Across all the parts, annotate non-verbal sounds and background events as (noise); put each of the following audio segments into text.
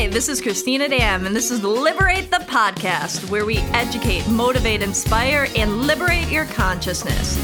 Hi, this is Christina Dam, and this is Liberate the Podcast, where we educate, motivate, inspire, and liberate your consciousness.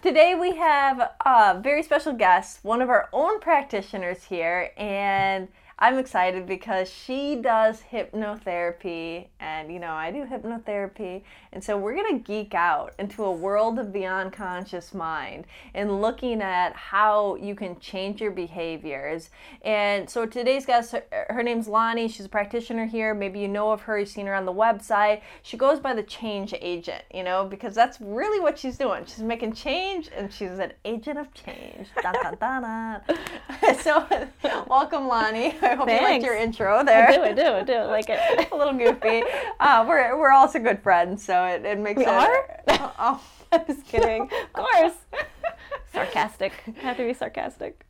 Today we have a very special guest, one of our own practitioners here, and I'm excited because she does hypnotherapy, and you know, I do hypnotherapy, and so we're gonna geek out into a world of the unconscious mind and looking at how you can change your behaviors. And so today's guest, her, name's Lonnie. She's a practitioner here. Maybe you know of her, you've seen her on the website. She goes by the change agent, you know, because that's really what she's doing. She's making change, and she's an agent of change. (laughs) so, (laughs) welcome, Lonnie. (laughs) I hope you liked your intro there. I do, I do, I do. I like it. (laughs) a little goofy. Uh, we're, we're also good friends, so it, it makes We it. are? (laughs) Oh, oh. (laughs) I'm just kidding. Of course. sarcastic. Have to be sarcastic.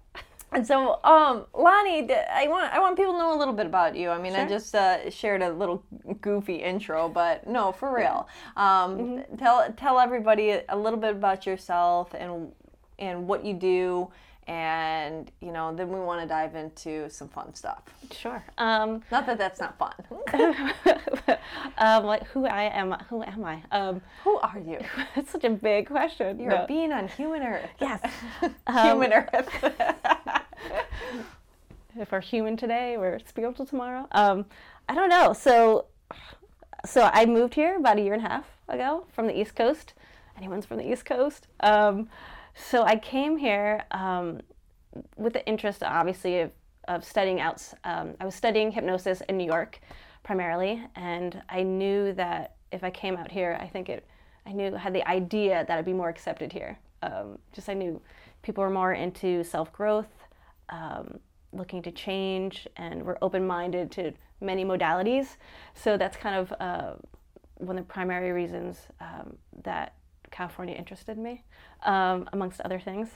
And so, um, Lonnie, I want I want people to know a little bit about you. I mean, I just uh, shared a little goofy intro, but no, for real. Um, Mm-hmm. Tell tell everybody a little bit about yourself and and what you do, and you know, then we want to dive into some fun stuff. Sure. Um, Not that that's not fun. (laughs) um, like who I am? Who am I? Um, Who are you? (laughs) that's such a big question. You're No. a being on human Earth. Yes. (laughs) human Earth. if we're human today, we're spiritual tomorrow. Um, I don't know. So, so I moved here about a year and a half ago from the East Coast. Anyone's from the East Coast? So I came here um, with the interest, obviously, of, of studying out. Um, I was studying hypnosis in New York, primarily, and I knew that if I came out here, I think it. I knew had the idea that I'd be more accepted here. Um, just I knew people were more into self growth, um, looking to change, and were open minded to many modalities. So that's kind of uh, one of the primary reasons um, that California interested me, um, amongst other things.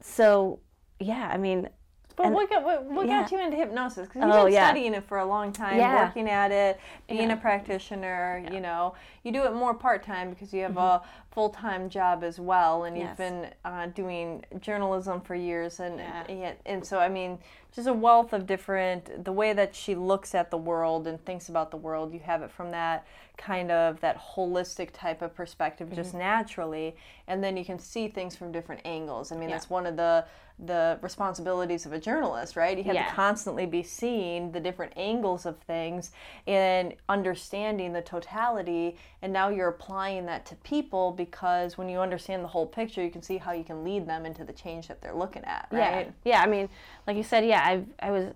So yeah, I mean, But And- what got what, what got you into hypnosis? Because you've Oh, been yeah. studying it for a long time, Yeah. working at it, being Yeah. a practitioner. You know, you do it more part time because you have a full time job as well, and you've Mm-hmm. been uh, doing journalism for years, and Yeah. and, and so I mean, just a wealth of different the way that she looks at the world and thinks about the world. You have it from that kind of that holistic type of perspective, just Mm-hmm. naturally, and then you can see things from different angles. I mean, Yeah. that's one of the the responsibilities of a journalist, right? You have Yeah. to constantly be seeing the different angles of things and understanding the totality. And now you're applying that to people because when you understand the whole picture, you can see how you can lead them into the change that they're looking at, right? Yeah, yeah. I mean, like you said, yeah. I I was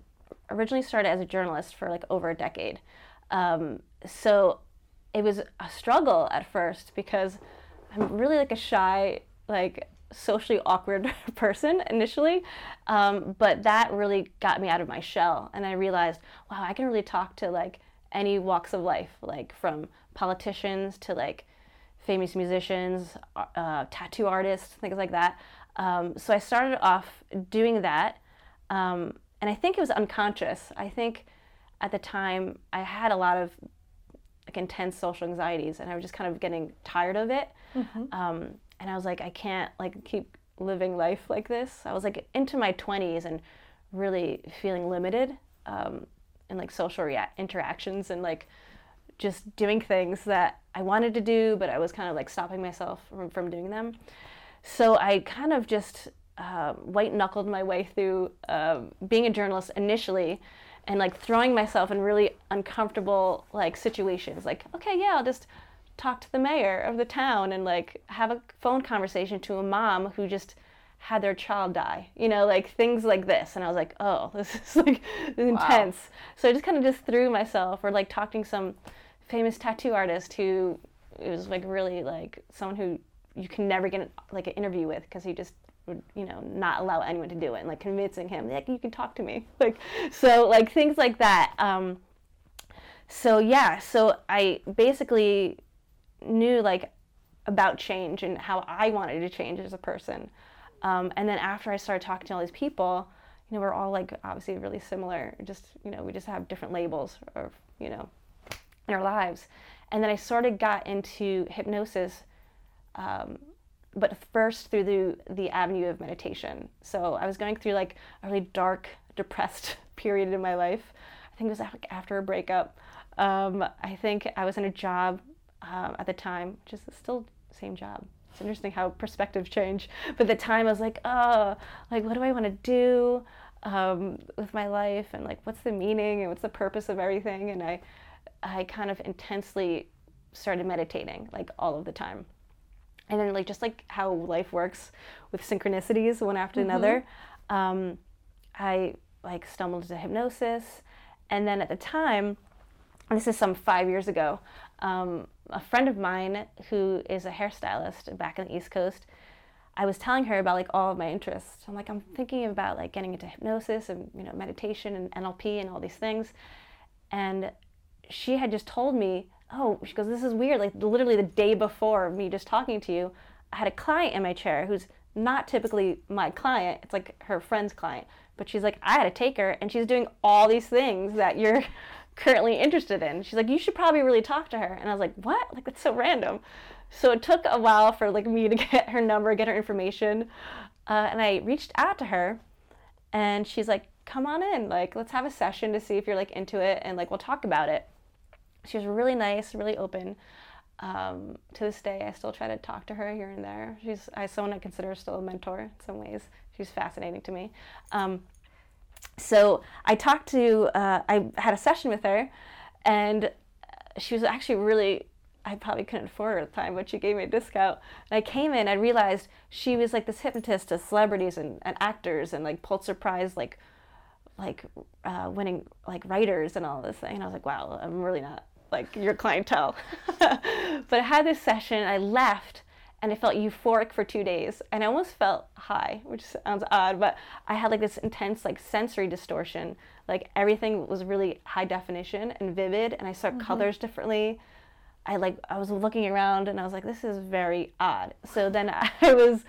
originally started as a journalist for like over a decade, um, so it was a struggle at first because I'm really like a shy, like socially awkward (laughs) person initially, um, but that really got me out of my shell, and I realized, wow, I can really talk to like any walks of life, like from politicians to like famous musicians, uh, tattoo artists, things like that. Um, so I started off doing that, um, and I think it was unconscious. I think at the time I had a lot of like intense social anxieties, and I was just kind of getting tired of it. Um, and I was like, I can't like keep living life like this. I was like into my twenties and really feeling limited um, in like social rea- interactions and like just doing things that I wanted to do, but I was kind of like stopping myself from, from doing them. So I kind of just uh, white knuckled my way through uh, being a journalist initially and like throwing myself in really uncomfortable like situations. Like, okay, yeah, I'll just talk to the mayor of the town and like have a phone conversation to a mom who just had their child die, you know, like things like this. And I was like, oh, (laughs) this is like intense. So I just kind of just threw myself or like talking to some famous tattoo artist who it was like really like someone who you can never get like an interview with because he just would you know not allow anyone to do it and like convincing him like you can talk to me. (laughs) Like so like things like that. Um so yeah so i basically knew like about change and how i wanted to change as a person. Um, and then after i started talking to all these people you know we're all like obviously really similar just you know we just have different labels or you know in our lives. And then i sort of got into hypnosis um, but first through the the avenue of meditation. So I was going through like a really dark, depressed (laughs) period in my life. I think it was after a breakup. Um, I think I was in a job um, at the time, which is still the same job. It's interesting how perspectives change. (laughs) But at the time, I was like, oh, like what do I want to do um, with my life, and like what's the meaning and what's the purpose of everything? And I, I kind of intensely started meditating like all of the time and then like just like how life works with synchronicities one after mm-hmm. another. Um, i like stumbled into hypnosis. And then at the time this is some five years ago um, a friend of mine who is a hairstylist back on the east coast i was telling her about like all of my interests. I'm like i'm thinking about like getting into hypnosis and you know meditation and nlp and all these things. And she had just told me oh, she goes, this is weird. Like literally the day before me just talking to you, I had a client in my chair who's not typically my client. It's like her friend's client. But she's like, I had to take her, and she's doing all these things that you're (laughs) currently interested in. She's like, you should probably really talk to her. And I was like, what? Like that's so random. So it took a while for like me to (laughs) get her number, get her information, uh, and I reached out to her, and she's like, come on in, like let's have a session to see if you're like into it, and like we'll talk about it she was really nice, really open. Um, to this day, I still try to talk to her here and there. She's I someone I consider still a mentor in some ways. She's fascinating to me. Um, so I talked to uh, I had a session with her, and she was actually really I probably couldn't afford her at the time, but she gave me a discount. And I came in, I realized she was like this hypnotist to celebrities and, and actors and like Pulitzer Prize like like uh, winning like writers and all this thing. And I was like, wow, I'm really not like your clientele. (laughs) but I had this session, I left, and I felt euphoric for two days. And I almost felt high, which sounds odd, but I had like this intense like sensory distortion. Like everything was really high definition and vivid, and I saw mm-hmm. colors differently. I like I was looking around and I was like, this is very odd. So then (laughs) I was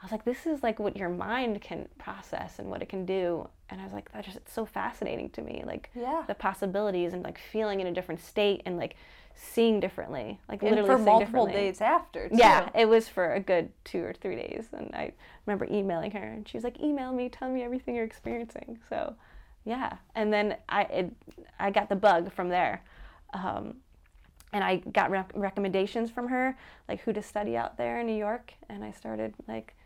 I was like, this is like what your mind can process and what it can do. And I was like, that just it's so fascinating to me. Like yeah. the possibilities and like feeling in a different state and like seeing differently. Like and literally for multiple days after. Too. Yeah, it was for a good two or three days. And I remember emailing her and she was like, email me, tell me everything you're experiencing. So yeah. And then I it, I got the bug from there. Um, and I got rec- recommendations from her, like who to study out there in New York, and I started like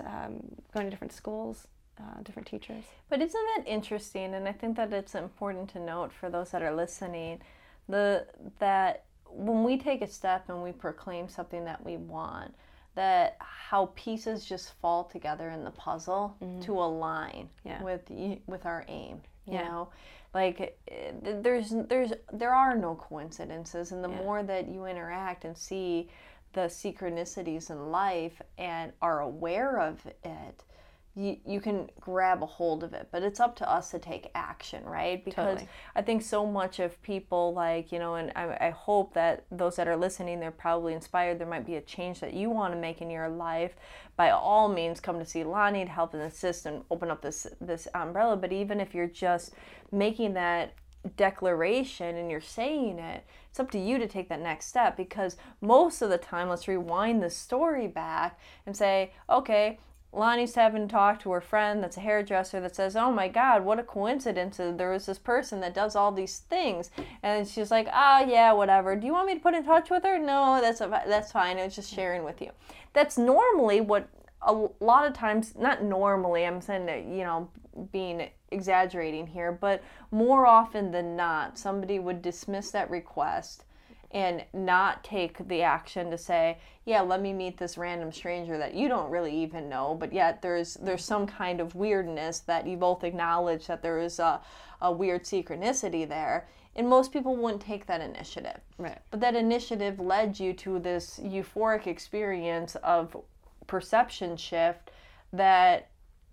um, going to different schools, uh, different teachers. But isn't that interesting? And I think that it's important to note for those that are listening, the that when we take a step and we proclaim something that we want, that how pieces just fall together in the puzzle mm-hmm. to align yeah. with with our aim. You yeah. know, like eh, there's there's there are no coincidences, and the yeah. more that you interact and see the synchronicities in life and are aware of it, you, you can grab a hold of it. But it's up to us to take action, right? Because totally. I think so much of people, like, you know, and I, I hope that those that are listening, they're probably inspired. There might be a change that you want to make in your life. By all means, come to see Lonnie to help and assist and open up this, this umbrella. But even if you're just making that declaration and you're saying it, it's up to you to take that next step because most of the time, let's rewind the story back and say, okay, Lonnie's having talked to her friend that's a hairdresser that says, Oh my God, what a coincidence. There was this person that does all these things. And she's like, Ah, oh, yeah, whatever. Do you want me to put in touch with her? No, that's, a, that's fine. I was just sharing with you. That's normally what a lot of times, not normally, I'm saying that, you know, being exaggerating here, but more often than not, somebody would dismiss that request and not take the action to say, "Yeah, let me meet this random stranger that you don't really even know," but yet there's there's some kind of weirdness that you both acknowledge that there is a, a weird synchronicity there. And most people wouldn't take that initiative. Right. But that initiative led you to this euphoric experience of perception shift that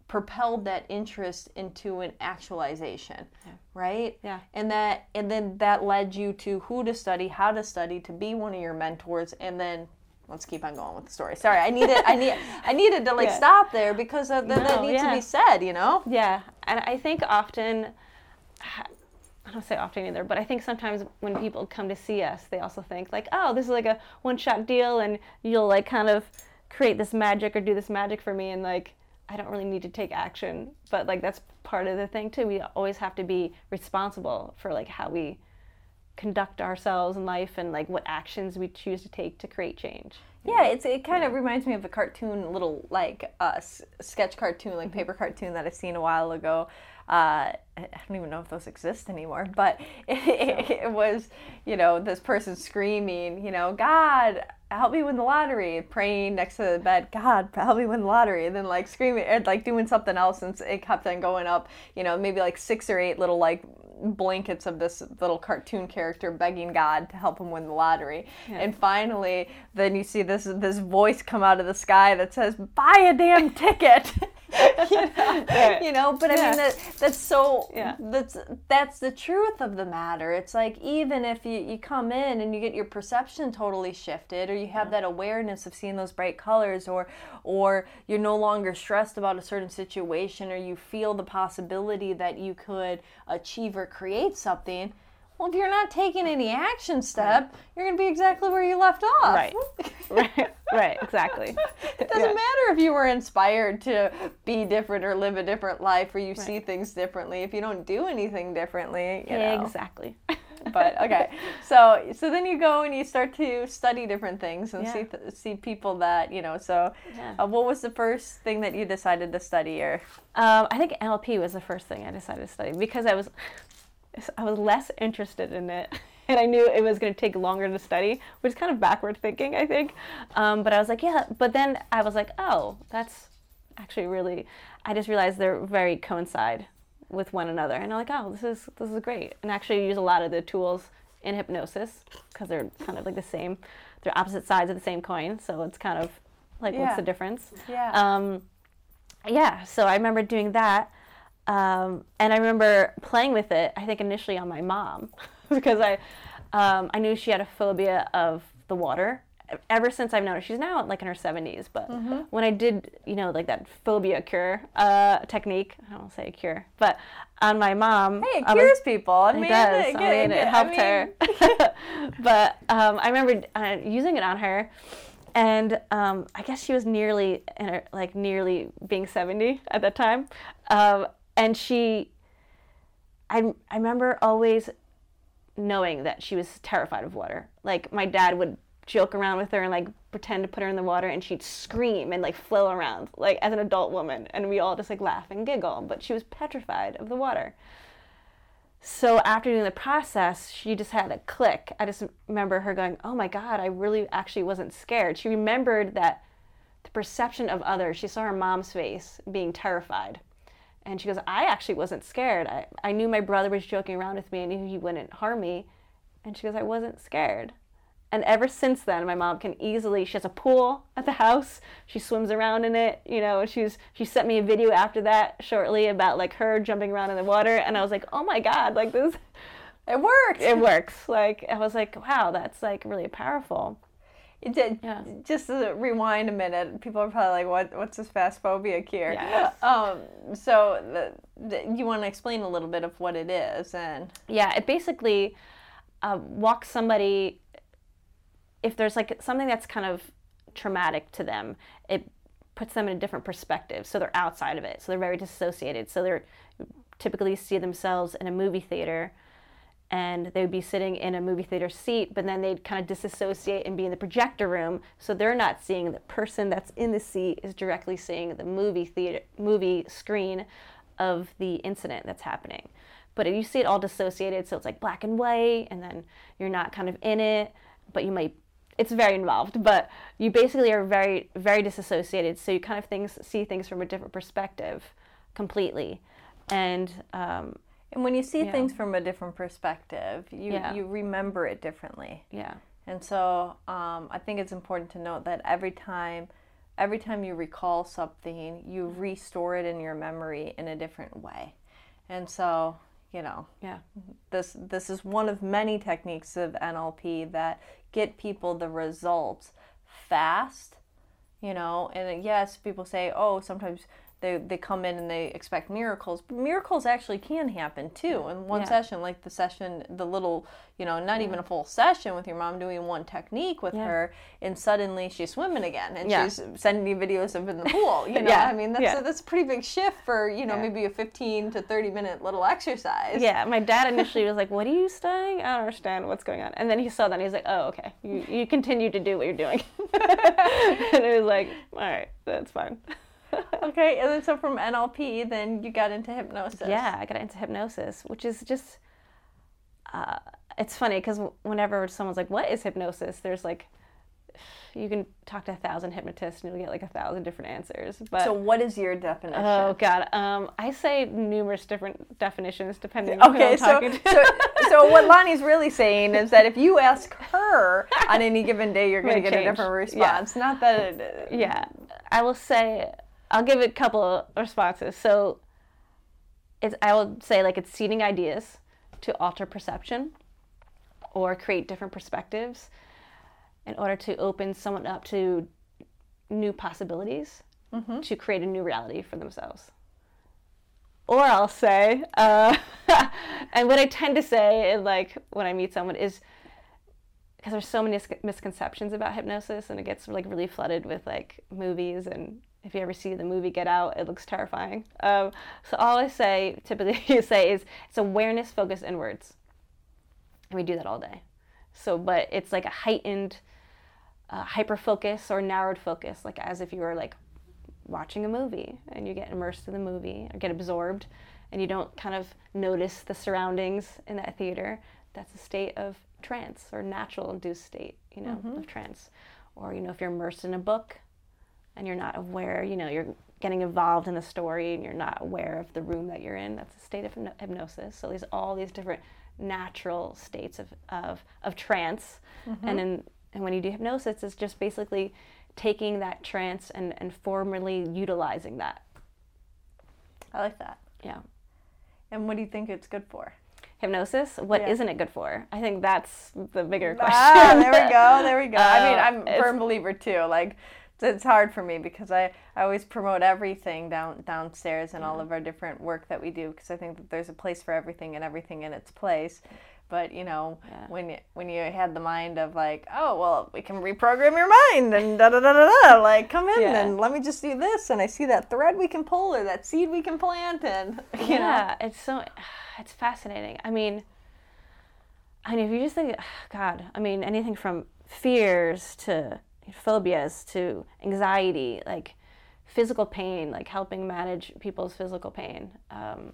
propelled that interest into an actualization yeah. right yeah and that and then that led you to who to study how to study to be one of your mentors and then let's keep on going with the story sorry i needed i need i (laughs) needed to like yeah. stop there because of the, no, that needs yeah. to be said you know yeah and i think often (sighs) I don't say often either, but I think sometimes when people come to see us, they also think like, oh, this is like a one-shot deal, and you'll like kind of create this magic or do this magic for me and like I don't really need to take action. But like that's part of the thing too. We always have to be responsible for like how we conduct ourselves in life and like what actions we choose to take to create change. Yeah, it's it kind of reminds me of a cartoon, little like uh, sketch cartoon, like paper cartoon that I've seen a while ago. Uh, I don't even know if those exist anymore, but (laughs) it, it was, you know, this person screaming, you know, God, help me win the lottery, praying next to the bed, God, help me win the lottery, and then like screaming, and like doing something else, and it kept on going up, you know, maybe like six or eight little like blankets of this little cartoon character begging God to help him win the lottery. Yeah. And finally, then you see this this voice come out of the sky that says, "Buy a damn ticket." you, know? Right. you know, but I yeah. mean that that's so yeah. that's that's the truth of the matter. It's like even if you, you come in and you get your perception totally shifted or you have that awareness of seeing those bright colors or or you're no longer stressed about a certain situation or you feel the possibility that you could achieve or create something, well, if you're not taking any action step, you're going to be exactly where you left off. Right. (laughs) right. Right. Exactly. it doesn't yeah. matter if you were inspired to be different or live a different life or you right. see things differently if you don't do anything differently. You know. Exactly. (laughs) but okay, (laughs) so so then you go and you start to study different things and yeah. see th- see people that you know. So, yeah. uh, what was the first thing that you decided to study, or? Um, I think NLP was the first thing I decided to study because I was I was less interested in it. (laughs) And I knew it was going to take longer to study, which is kind of backward thinking, I think. Um, but I was like, yeah. But then I was like, oh, that's actually really. I just realized they're very coincide with one another, and I'm like, oh, this is this is great. And actually, you use a lot of the tools in hypnosis because they're kind of like the same. They're opposite sides of the same coin, so it's kind of like, yeah. what's the difference? Yeah. Um, yeah. So I remember doing that. Um, and I remember playing with it, I think initially on my mom, (laughs) because I, um, I knew she had a phobia of the water. Ever since I've known her, she's now like in her 70s. But mm-hmm. when I did, you know, like that phobia cure uh, technique, I don't say a cure, but on my mom. Hey, it cures was, people. I mean, it does. It, I mean, it, it helped I mean... her. (laughs) but um, I remember uh, using it on her and um, I guess she was nearly her, like nearly being 70 at that time. Um, and she I, I remember always knowing that she was terrified of water. Like my dad would joke around with her and like pretend to put her in the water and she'd scream and like flow around like as an adult woman. And we all just like laugh and giggle but she was petrified of the water. So after doing the process she just had a click. I just remember her going oh my god i really actually wasn't scared. She remembered that the perception of others she saw her mom's face being terrified and she goes, I actually wasn't scared. I, I knew my brother was joking around with me. I knew he wouldn't harm me. And she goes, I wasn't scared. And ever since then, my mom can easily, she has a pool at the house. She swims around in it. You know, she's, she sent me a video after that shortly about like her jumping around in the water. And I was like, oh my God, like this. It works. It works. Like, I was like, wow, that's like really powerful. It did. Yeah. Just to rewind a minute, people are probably like, "What? What's this fast phobia cure?" Yeah. Um, so, the, the, you want to explain a little bit of what it is, and yeah, it basically uh, walks somebody. If there's like something that's kind of traumatic to them, it puts them in a different perspective. So they're outside of it. So they're very dissociated. So they're typically see themselves in a movie theater and they would be sitting in a movie theater seat, but then they'd kind of disassociate and be in the projector room, so they're not seeing the person that's in the seat is directly seeing the movie theater movie screen of the incident that's happening. But you see it all dissociated, so it's like black and white, and then you're not kind of in it, but you might. It's very involved, but you basically are very, very disassociated. So you kind of things see things from a different perspective, completely, and um, and when you see things from a different perspective, you, yeah. you remember it differently. Yeah. And so um, I think it's important to note that every time every time you recall something, you restore it in your memory in a different way. And so, you know, yeah. This this is one of many techniques of NLP that get people the results fast, you know. And yes, people say, "Oh, sometimes they, they come in and they expect miracles. But miracles actually can happen too in one Yeah. session, like the session, the little, you know, not even a full session with your mom doing one technique with Yeah. her, and suddenly she's swimming again and Yeah. she's sending you videos of in the pool. You (laughs) know, Yeah. I mean, that's, Yeah. a, that's a pretty big shift for, you know, Yeah. maybe a 15 to 30 minute little exercise. Yeah, my dad initially was like, "What are you studying? I don't understand what's going on." And then he saw that and he's like, "Oh, okay. You you continue to do what you're doing." (laughs) and it was like, "All right, that's fine." (laughs) Okay, and then so from NLP, then you got into hypnosis. Yeah, I got into hypnosis, which is just. Uh, it's funny because whenever someone's like, "What is hypnosis?" There's like, you can talk to a thousand hypnotists and you'll get like a thousand different answers. But So what is your definition? oh god, um, I say numerous different definitions depending on who Okay, so, talking to. so so (laughs) what Lonnie's really saying is that if you ask her on any given day, you're going to get a change. different Yeah. response. Not that it, yeah i will say i'll give it a couple of responses. So it's i will say like it's seeding ideas to alter perception or create different perspectives in order to open someone up to new possibilities to create a new reality for themselves. Or i'll say uh, (laughs) and what i tend to say like when i meet someone is because there's so many misconceptions about hypnosis and it gets like really flooded with like movies and if you ever see the movie get out it looks terrifying. Um, so all i say (laughs) typically you say is it's awareness focus inwards. And we do that all day. So but it's like a heightened uh, hyper focus or narrowed focus like as if you were like watching a movie and you get immersed in the movie or get absorbed and you don't kind of notice the surroundings in that theater. That's a state of trance or natural induced state you know of trance. Or you know if you're immersed in a book and you're not aware you know you're getting involved in the story and you're not aware of the room that you're in that's a state of hypnosis so there's all these different natural states of, of, of trance and then and when you do hypnosis it's just basically taking that trance and, and formally utilizing that I like that. yeah And what do you think it's good for? hypnosis what Yeah. not it good for i think that's the bigger question Ah, there we go. There we go. I mean, (laughs) Uh, I'm a firm believer too. Like, it's- hard for me because I, I always promote everything down downstairs and all of our different work that we do because I think that there's a place for everything and everything in its place. But you know, Yeah. when you when you had the mind of like, oh well, we can reprogram your mind and da da da da da, like come in Yeah. and let me just do this, and I see that thread we can pull or that seed we can plant, and (laughs) you know, yeah it's so (sighs) it's fascinating i mean i mean if you just think (sighs) god i mean anything from fears to phobias to anxiety like physical pain like helping manage people's physical pain um,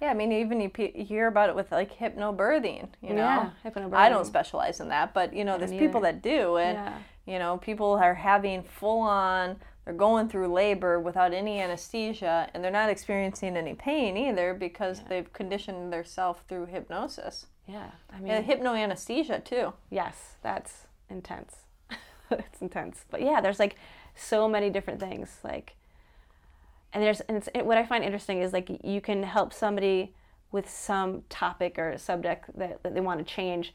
Yeah, I mean, even you, you hear about it with like hypnobirthing, you know. Yeah, I don't specialize in that, but you know, there's people that do, and Yeah. you know, people are having full on. They're going through labor without any anesthesia, and they're not experiencing any pain either because they've conditioned themselves through hypnosis. yeah i mean Yeah, hypnoanesthesia too. yes that's intense (laughs) it's intense but yeah there's like so many different things like and there's and it's, what i find interesting is like you can help somebody with some topic or subject that, that they want to change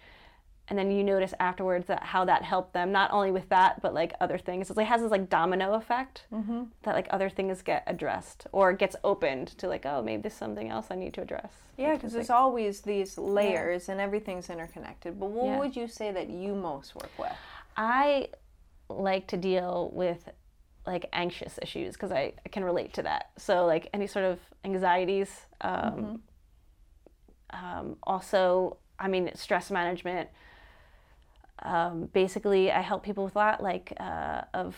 and then you notice afterwards that how that helped them not only with that but like other things it's like has this like domino effect mm-hmm. that like other things get addressed or gets opened to like oh maybe there's something else i need to address Yeah, because there's like, always these layers and everything's interconnected. But what Yeah. would you say that you most work with? I like to deal with like anxious issues because I, I can relate to that. So like any sort of anxieties. Um, um, also, I mean stress management. Um, basically, I help people with that, like uh, of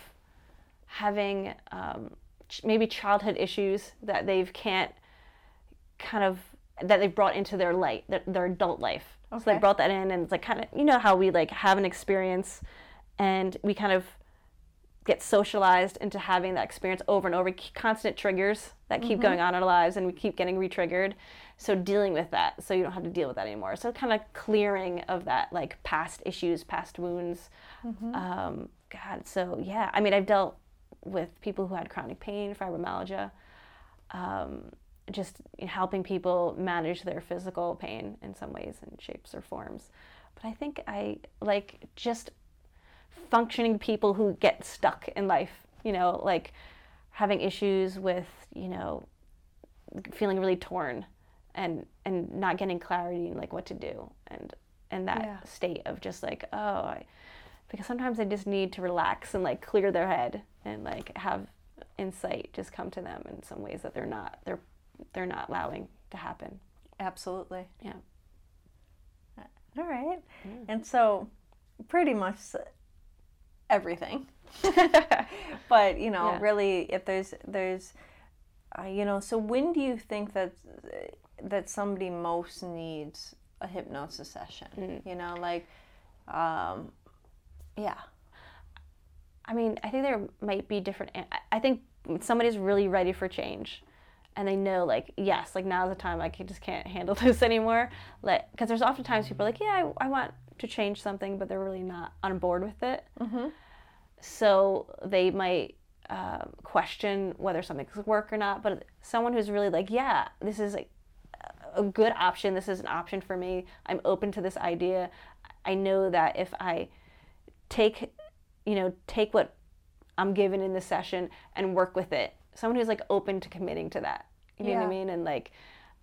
having um, ch- maybe childhood issues that they've can't kind of that they've brought into their light, their, their adult life. So they brought that in, and it's like kind of you know how we like have an experience, and we kind of get socialized into having that experience over and over, constant triggers that keep going on in our lives, and we keep getting re-triggered. So dealing with that, so you don't have to deal with that anymore. So kind of clearing of that like past issues, past wounds. Um, God, so yeah, I mean, I've dealt with people who had chronic pain, fibromyalgia, um, just helping people manage their physical pain in some ways and shapes or forms. But I think I like just functioning people who get stuck in life, you know, like having issues with you know feeling really torn and and not getting clarity and like what to do and and that Yeah. state of just like oh I, because sometimes they just need to relax and like clear their head and like have insight just come to them in some ways that they're not they're they're not allowing to happen Absolutely. yeah All right. And so, pretty much everything. (laughs) (laughs) but you know, Yeah. really, if there's there's, uh, you know, so when do you think that that somebody most needs a hypnosis session? Mm. You know, like, um, yeah, I mean, I think there might be different. I- think somebody's really ready for change, and they know, like, yes, like now's the time. I just can't handle (laughs) this anymore. Like, because there's oftentimes people are like, yeah, I, I want to change something, but they're really not on board with it. Mhm. So they might um, question whether something's work or not. But someone who's really like, yeah, this is like a good option. This is an option for me. I'm open to this idea. I know that if I take, you know, take what I'm given in this session and work with it. Someone who's like open to committing to that. You know what I mean? And like,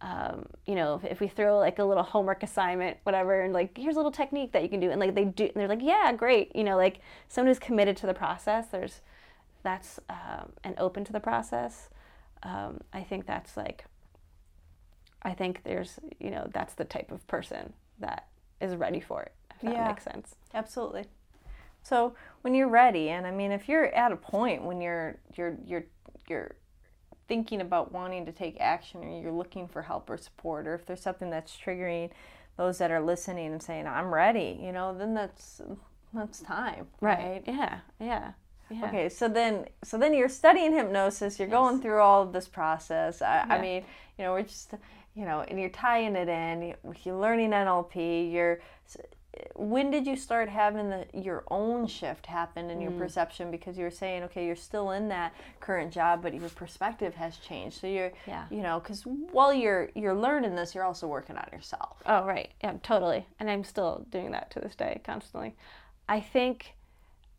um, you know, if, if we throw like a little homework assignment, whatever, and like, here's a little technique that you can do, and like they do, and they're like, yeah, great. You know, like someone who's committed to the process. There's, that's um, and open to the process. Um, I think that's like. I think there's, you know, that's the type of person that is ready for it. If that Yeah. makes sense. absolutely. So when you're ready, and I mean, if you're at a point when you're you're you're you're thinking about wanting to take action, or you're looking for help or support, or if there's something that's triggering those that are listening and saying, "I'm ready," you know, then that's that's time, right? Yeah. Yeah. Yeah. Okay, so then so then you're studying hypnosis. You're going through all of this process. I, I mean, you know, we're just you know, and you're tying it in. You're learning NLP. You're when did you start having the your own shift happen in Mm. your perception because you were saying okay you're still in that current job but your perspective has changed so you're Yeah. you know because while you're you're learning this you're also working on yourself Oh, right. Yeah, totally. And I'm still doing that to this day, constantly. I think,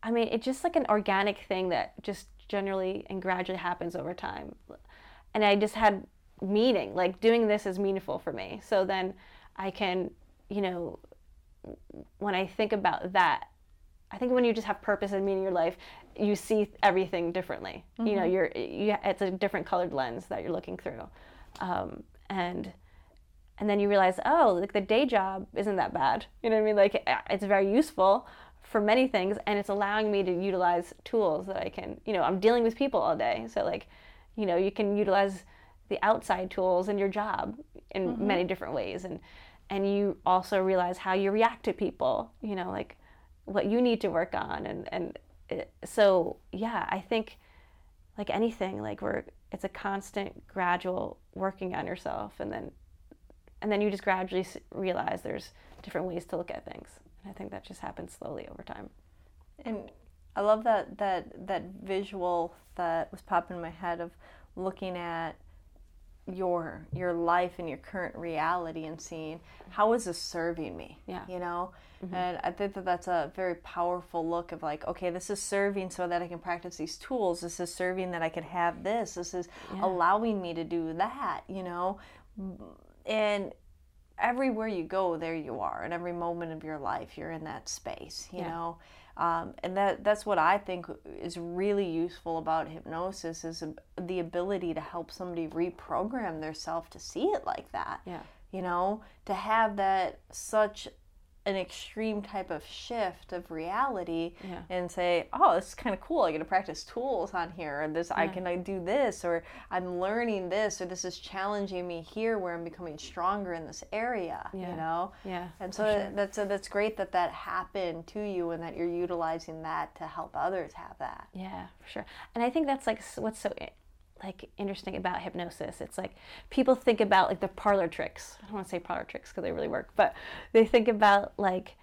I mean, it's just like an organic thing that just generally and gradually happens over time. And I just had meaning, like doing this is meaningful for me. So then I can, you know, when I think about that, I think when you just have purpose and meaning in your life, you see everything differently. You know, you're you, it's a different colored lens that you're looking through, um, and and then you realize, oh, like the day job isn't that bad. You know what I mean? Like it's very useful for many things, and it's allowing me to utilize tools that I can. You know, I'm dealing with people all day, so like, you know, you can utilize the outside tools in your job in many different ways, and and you also realize how you react to people. You know, like what you need to work on, and and it, so yeah, I think like anything, like we're it's a constant, gradual working on yourself, and then and then you just gradually realize there's different ways to look at things and i think that just happens slowly over time And I love that that that visual that was popping in my head of looking at your your life and your current reality and seeing how is this serving me Yeah. you know mm-hmm. and i think that that's a very powerful look of like okay this is serving so that i can practice these tools this is serving that i can have this this is allowing me to do that you know and everywhere you go, there you are. And every moment of your life, you're in that space, you Yeah. know. Um, and that that's what I think is really useful about hypnosis is the ability to help somebody reprogram their self to see it like that. Yeah. You know, to have that such an extreme type of shift of reality Yeah. and say, oh, this is kind of cool. I get to practice tools on here, or this I can I do this, or I'm learning this, or this is challenging me here where I'm becoming stronger in this area. You know, yeah and so that's uh, that's great that that happened to you, and that you're utilizing that to help others have that. yeah for sure and i think that's like what's so like interesting about hypnosis. It's like people think about like the parlor tricks. I don't want to say parlor tricks because they really work but they think about like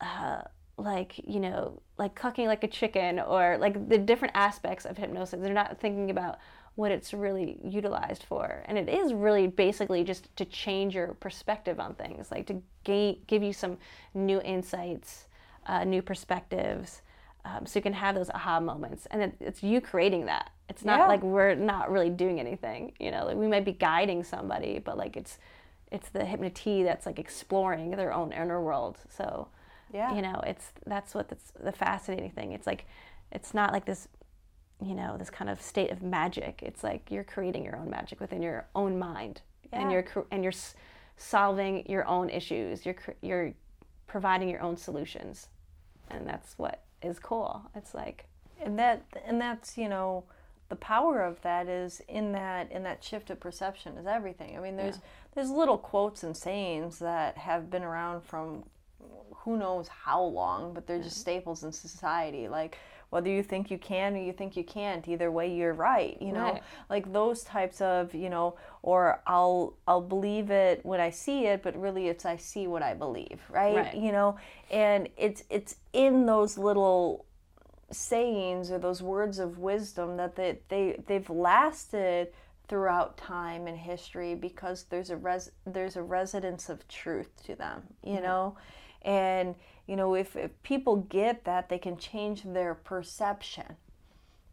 uh, like you know like clucking like a chicken or like the different aspects of hypnosis. They're not thinking about what it's really utilized for. And it is really basically just to change your perspective on things like to gain, give you some new insights uh, new perspectives um, so you can have those aha moments. And it, it's you creating that It's not Yeah. like we're not really doing anything. You know, like we might be guiding somebody, but like it's it's the hypnotee that's like exploring their own inner world. So Yeah. you know, it's that's what that's the fascinating thing. It's like it's not like this you know, this kind of state of magic. It's like you're creating your own magic within your own mind. And you're and you're solving your own issues. You're you're providing your own solutions. And that's what is cool. It's like and that and that's you know the power of that is in that in that shift of perception is everything. I mean there's there's little quotes and sayings that have been around from who knows how long but they're just staples in society. Like whether you think you can or you think you can't either way you're right you know? Right. like those types of you know or i'll i'll believe it when i see it but really it's i see what i believe right, Right. you know? And it's it's in those little sayings or those words of wisdom that they, they they've lasted throughout time and history because there's a res there's a residence of truth to them you mm-hmm. know? And you know if, if people get that they can change their perception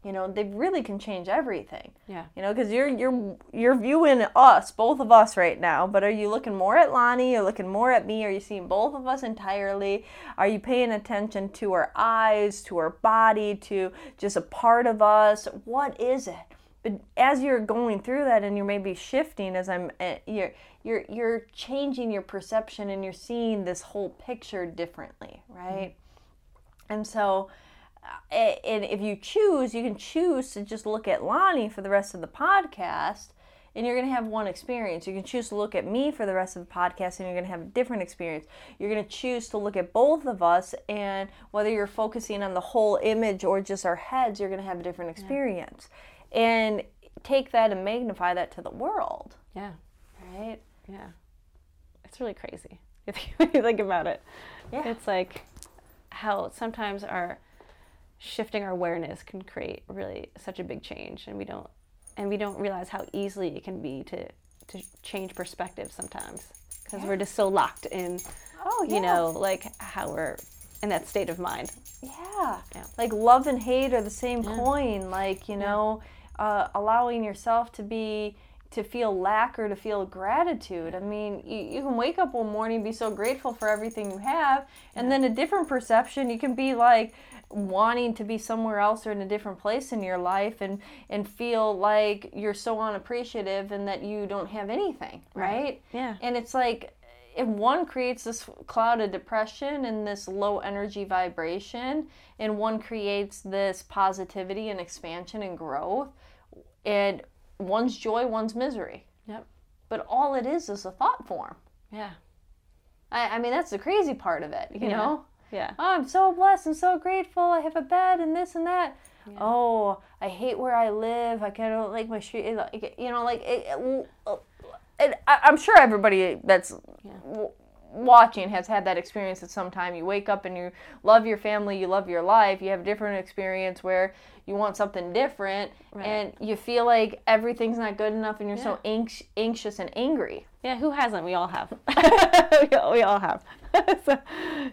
you know they really can change everything. Yeah. you know because you're you're you're viewing us both of us right now but are you looking more at lonnie? You're looking more at me? Are you seeing both of us entirely? Are you paying attention to our eyes to our body to just a part of us? What is it? But as you're going through that and you're maybe shifting as i'm uh, you're you're you're changing your perception and you're seeing this whole picture differently right? And so, and if you choose, you can choose to just look at Lonnie for the rest of the podcast, and you're going to have one experience. You can choose to look at me for the rest of the podcast, and you're going to have a different experience. You're going to choose to look at both of us, and whether you're focusing on the whole image or just our heads, you're going to have a different experience. And take that and magnify that to the world, Yeah. right? Yeah. It's really crazy (laughs) if you, you think about it. Yeah. It's like how sometimes our shifting our awareness can create really such a big change and we don't and we don't realize how easily it can be to to change perspective sometimes because we're just so locked in Oh, yeah. you know like how we're in that state of mind Yeah. Yeah. Like love and hate are the same coin. Like, you know, uh, allowing yourself to be, to feel lack or to feel gratitude. I mean, you, you can wake up one morning and be so grateful for everything you have. And then a different perception, you can be like wanting to be somewhere else or in a different place in your life and, and feel like you're so unappreciative and that you don't have anything, right? Yeah. And it's like, if one creates this cloud of depression and this low energy vibration, and one creates this positivity and expansion and growth, and one's joy, one's misery. Yep. But all it is is a thought form. Yeah. I, I mean, that's the crazy part of it, you Yeah. know? Yeah. Oh, I'm so blessed and so grateful. I have a bed and this and that. Oh, I hate where I live. I kind of like my street. You know, like it, it- and I, I'm sure everybody that's w- watching has had that experience at some time. You wake up and you love your family, you love your life. You have a different experience where you want something different, Right. and you feel like everything's not good enough, and you're so anx- anxious and angry. Yeah, who hasn't? We all have. (laughs) we all have. (laughs) so,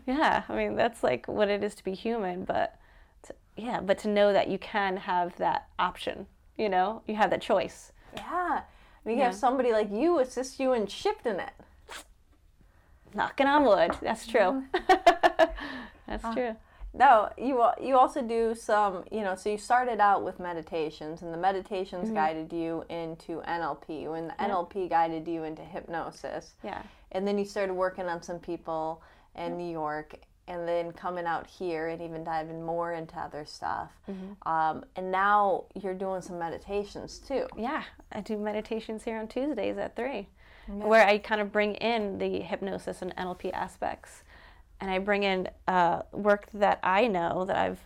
yeah, I mean, that's like what it is to be human. But to, yeah, but to know that you can have that option, you know, you have that choice. Yeah, and you have somebody like you assist you in shifting it. Knocking on wood. That's true. Mm-hmm. (laughs) that's Uh, true. No, you you also do some, you know, so you started out with meditations and the meditations guided you into NLP and the NLP guided you into hypnosis. Yeah. And then you started working on some people in New York and then coming out here and even diving more into other stuff. Um, and now you're doing some meditations too. Yeah, I do meditations here on Tuesdays at three, where I kind of bring in the hypnosis and NLP aspects, and I bring in uh, work that I know that I've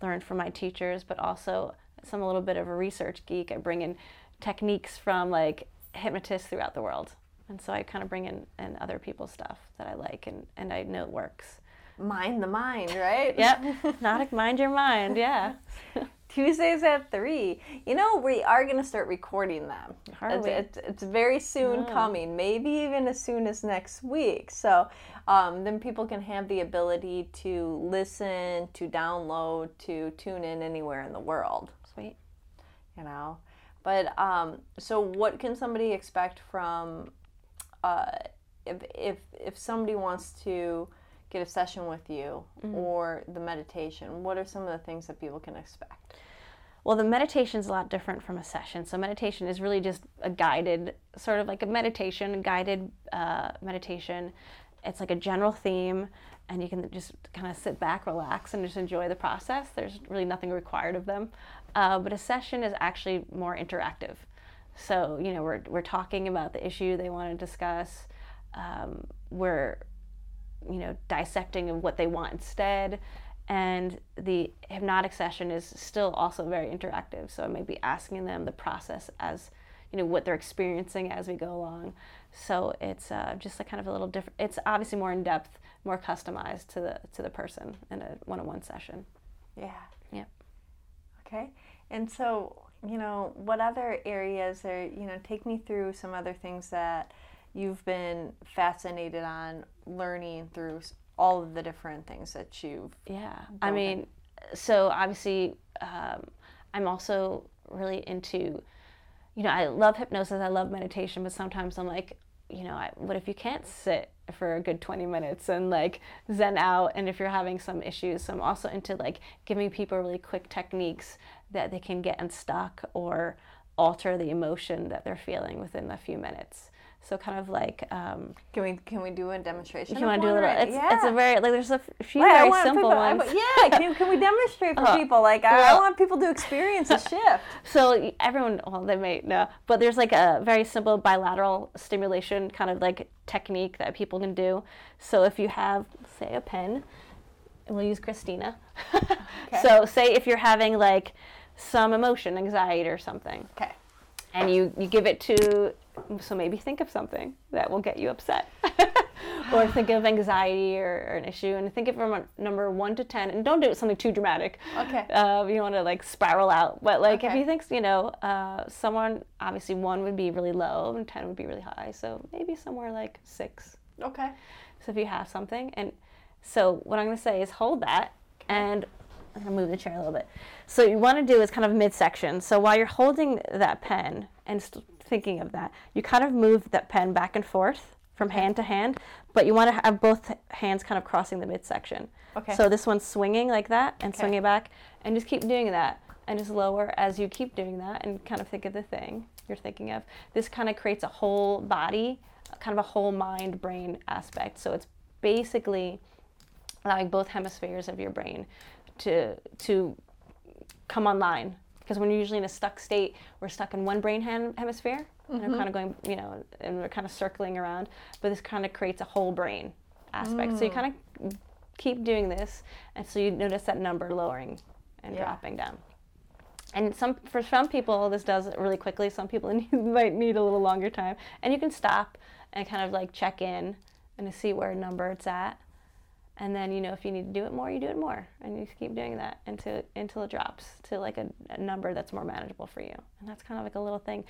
learned from my teachers, but also some a little bit of a research geek. I bring in techniques from like hypnotists throughout the world, and so I kind of bring in, in other people's stuff that I like and, and I know it works. Mind the mind, right? Yep, (laughs) not mind your mind. Yeah. (laughs) Tuesdays at three. You know, we are going to start recording them. It's? It's, it's very soon coming, maybe even as soon as next week. So um, then people can have the ability to listen, to download, to tune in anywhere in the world. Sweet. you know. But um, so, what can somebody expect from uh, if if if somebody wants to get a session with you Mm-hmm. or the meditation? What are some of the things that people can expect? Well, the meditation is a lot different from a session. So, meditation is really just a guided, sort of like a meditation, a guided uh, meditation. It's like a general theme, and you can just kind of sit back, relax, and just enjoy the process. There's really nothing required of them. Uh, but a session is actually more interactive. So, you know, we're, we're talking about the issue they want to discuss. Um, we're you know, dissecting of what they want instead. And the hypnotic session is still also very interactive. So I might be asking them the process as, you know, what they're experiencing as we go along. So it's uh, just a kind of a little different. It's obviously more in depth, more customized to the to the person in a one-on-one session. Yeah. Yeah. Okay. And so, you know, what other areas are, you know, take me through some other things that you've been fascinated on learning through all of the different things that you've. Yeah, I mean, so obviously, um, I'm also really into, you know, I love hypnosis, I love meditation, but sometimes I'm like, you know, I, what if you can't sit for a good 20 minutes and like zen out? And if you're having some issues, so I'm also into like giving people really quick techniques that they can get unstuck or alter the emotion that they're feeling within a few minutes. So kind of like, um, Can we can we do a demonstration? if you want to do a little, it's, yeah. it's a very, like there's a few Wait, very simple people, I ones. wa- yeah, can, can we demonstrate for (laughs) Uh, people? Like, I, I want people to experience a (laughs) shift. So everyone, well, they may know, but there's like a very simple bilateral stimulation kind of like technique that people can do. So if you have, say, a pen, we'll use Christina. (laughs) okay. So say if you're having like some emotion, anxiety or something, Okay. and you you give it to, so maybe think of something that will get you upset. (laughs) or think of anxiety or, or an issue and think of from a number one to ten and don't do something too dramatic Okay. uh, you want to like spiral out. But like if you think, you know, uh, someone obviously one would be really low and ten would be really high. So maybe somewhere like six. Okay. So if you have something, and so what I'm going to say is hold that, and I'm going to move the chair a little bit. So what you want to do is kind of midsection. So while you're holding that pen and st- thinking of that, you kind of move that pen back and forth from hand to hand, but you want to have both hands kind of crossing the midsection. Okay. So this one's swinging like that and Okay. swinging back, and just keep doing that, and just lower as you keep doing that, and kind of think of the thing you're thinking of. This kind of creates a whole body, kind of a whole mind brain aspect. So it's basically allowing both hemispheres of your brain to to come online. Because when you're usually in a stuck state, we're stuck in one brain hem- hemisphere, and we're mm-hmm. kind of going, you know, and we're kind of circling around. But this kind of creates a whole brain aspect. So you mm. kind of keep doing this, and so you notice that number lowering and Yeah. dropping down. And some for some people this does it really quickly. Some people (laughs) need, might need a little longer time. And you can stop and kind of like check in and see where number it's at. And then you know if you need to do it more, you do it more, and you keep doing that until until it drops to like a, a number that's more manageable for you. And that's kind of like a little thing.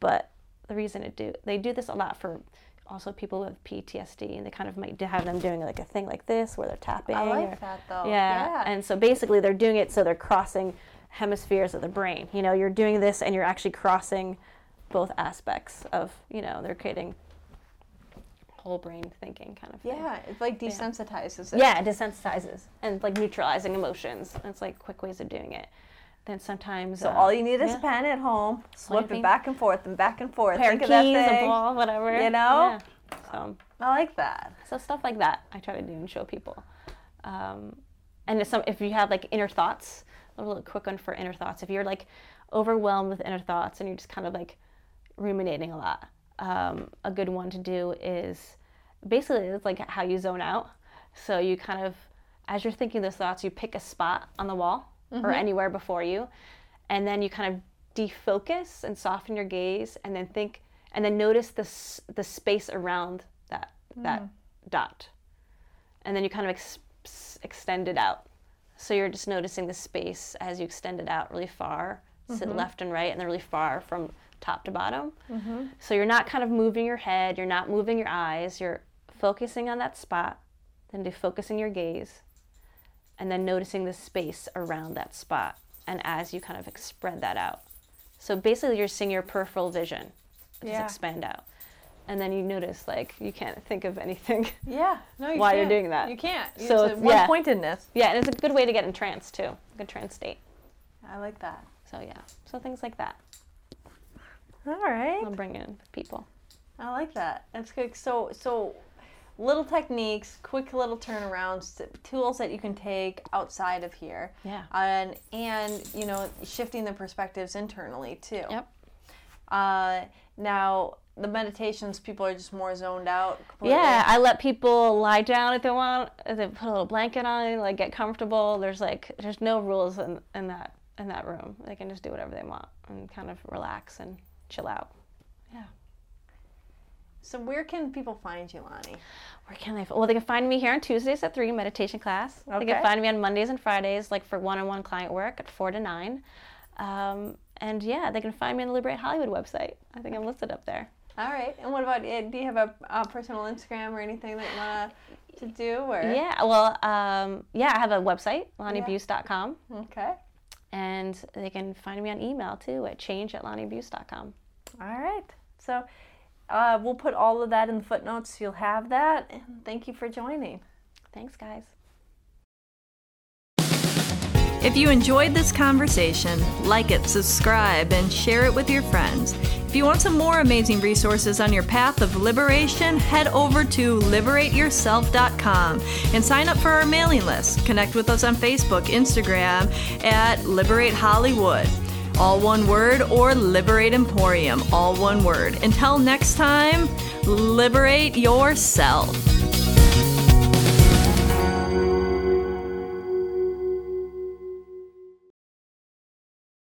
But the reason it do they do this a lot for also people with PTSD, and they kind of might have them doing like a thing like this where they're tapping. I like or- that though. yeah. Yeah. And so basically they're doing it so they're crossing hemispheres of the brain. You know, you're doing this and you're actually crossing both aspects of, you know, they're creating whole brain thinking kind of thing. yeah. It like desensitizes it. Yeah, it desensitizes and like neutralizing emotions. It's like quick ways of doing it. Then sometimes So uh, all you need is yeah. a pen at home. Swip it back and forth and back and forth. pair Think of of that keys, a ball, whatever. You know? Yeah. So I like that. So stuff like that, I try to do and show people. Um, and if some, if you have like inner thoughts, a little quick one for inner thoughts. If you're like overwhelmed with inner thoughts and you're just kind of like ruminating a lot, um, a good one to do is basically it's like how you zone out. So you kind of, as you're thinking those thoughts, you pick a spot on the wall or mm-hmm. anywhere before you, and then you kind of defocus and soften your gaze, and then think, and then notice the the space around that that mm. dot, and then you kind of ex- extend it out. So you're just noticing the space as you extend it out really far to the mm-hmm. left and right, and then really far from top to bottom. Mm-hmm. So you're not kind of moving your head, you're not moving your eyes, you're focusing on that spot, then defocusing your gaze, and then noticing the space around that spot. And as you kind of spread that out, So basically, you're seeing your peripheral vision just Yeah. expand out, and then you notice like you can't think of anything. (laughs) Yeah. No, you While you're doing that. You can't. So So it's- one yeah. pointedness. yeah, and it's a good way to get in trance too, A good trance state. I like that. So yeah, so things like that. All right. I'll bring in people. I like that. That's good. So, so little techniques, quick little turnarounds, tools that you can take outside of here. Yeah. And and you know, shifting the perspectives internally too. Yep. Uh, now the meditations, people are just more zoned out. Completely. Yeah, I let people lie down if they want. If they put a little blanket on, like get comfortable. There's like there's no rules in, in that in that room. They can just do whatever they want and kind of relax and chill out. Yeah. So where can people find you, Lonnie? Where can they? Well, they can find me here on Tuesdays at three, meditation class. Okay. They can find me on Mondays and Fridays, like for one-on-one client work at four to nine. Um, and yeah, they can find me on the Liberate Hollywood website. I think I'm listed up there. All right. And what about uh, do you have a, a personal Instagram or anything that you want to do? Or Yeah. Well, um, yeah, I have a website, lonniebuse.com. Okay. And they can find me on email too at change at lonniebuse.com. All right. So uh, we'll put all of that in the footnotes. You'll have that. And thank you for joining. Thanks, guys. If you enjoyed this conversation, like it, subscribe, and share it with your friends. If you want some more amazing resources on your path of liberation, head over to liberateyourself.com and sign up for our mailing list. Connect with us on Facebook, Instagram at Liberate Hollywood. All one word, or Liberate Emporium, all one word. Until next time, liberate yourself.